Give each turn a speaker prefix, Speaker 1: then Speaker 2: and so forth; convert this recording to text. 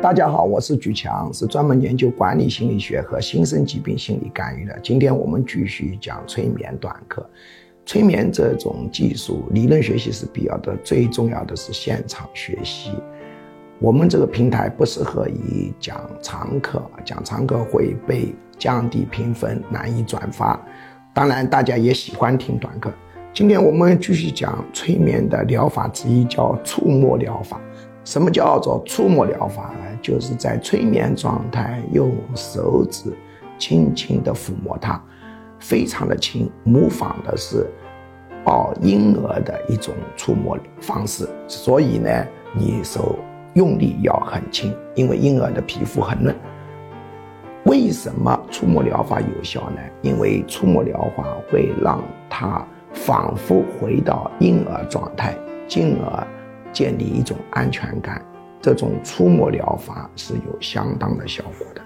Speaker 1: 大家好，我是举强，是专门研究管理心理学和新生疾病心理干预的。今天我们继续讲催眠短课。催眠这种技术，理论学习是必要的，最重要的是现场学习。我们这个平台不适合于讲长课，讲长课会被降低评分，难以转发。当然，大家也喜欢听短课。今天我们继续讲催眠的疗法之一，叫触摸疗法。什么叫做触摸疗法呢？就是在催眠状态，用手指轻轻地抚摸它，非常的轻，模仿的是抱婴儿的一种触摸方式。所以呢，你手用力要很轻，因为婴儿的皮肤很嫩。为什么触摸疗法有效呢？因为触摸疗法会让他。仿佛回到婴儿状态，进而建立一种安全感。这种触摸疗法是有相当的效果的。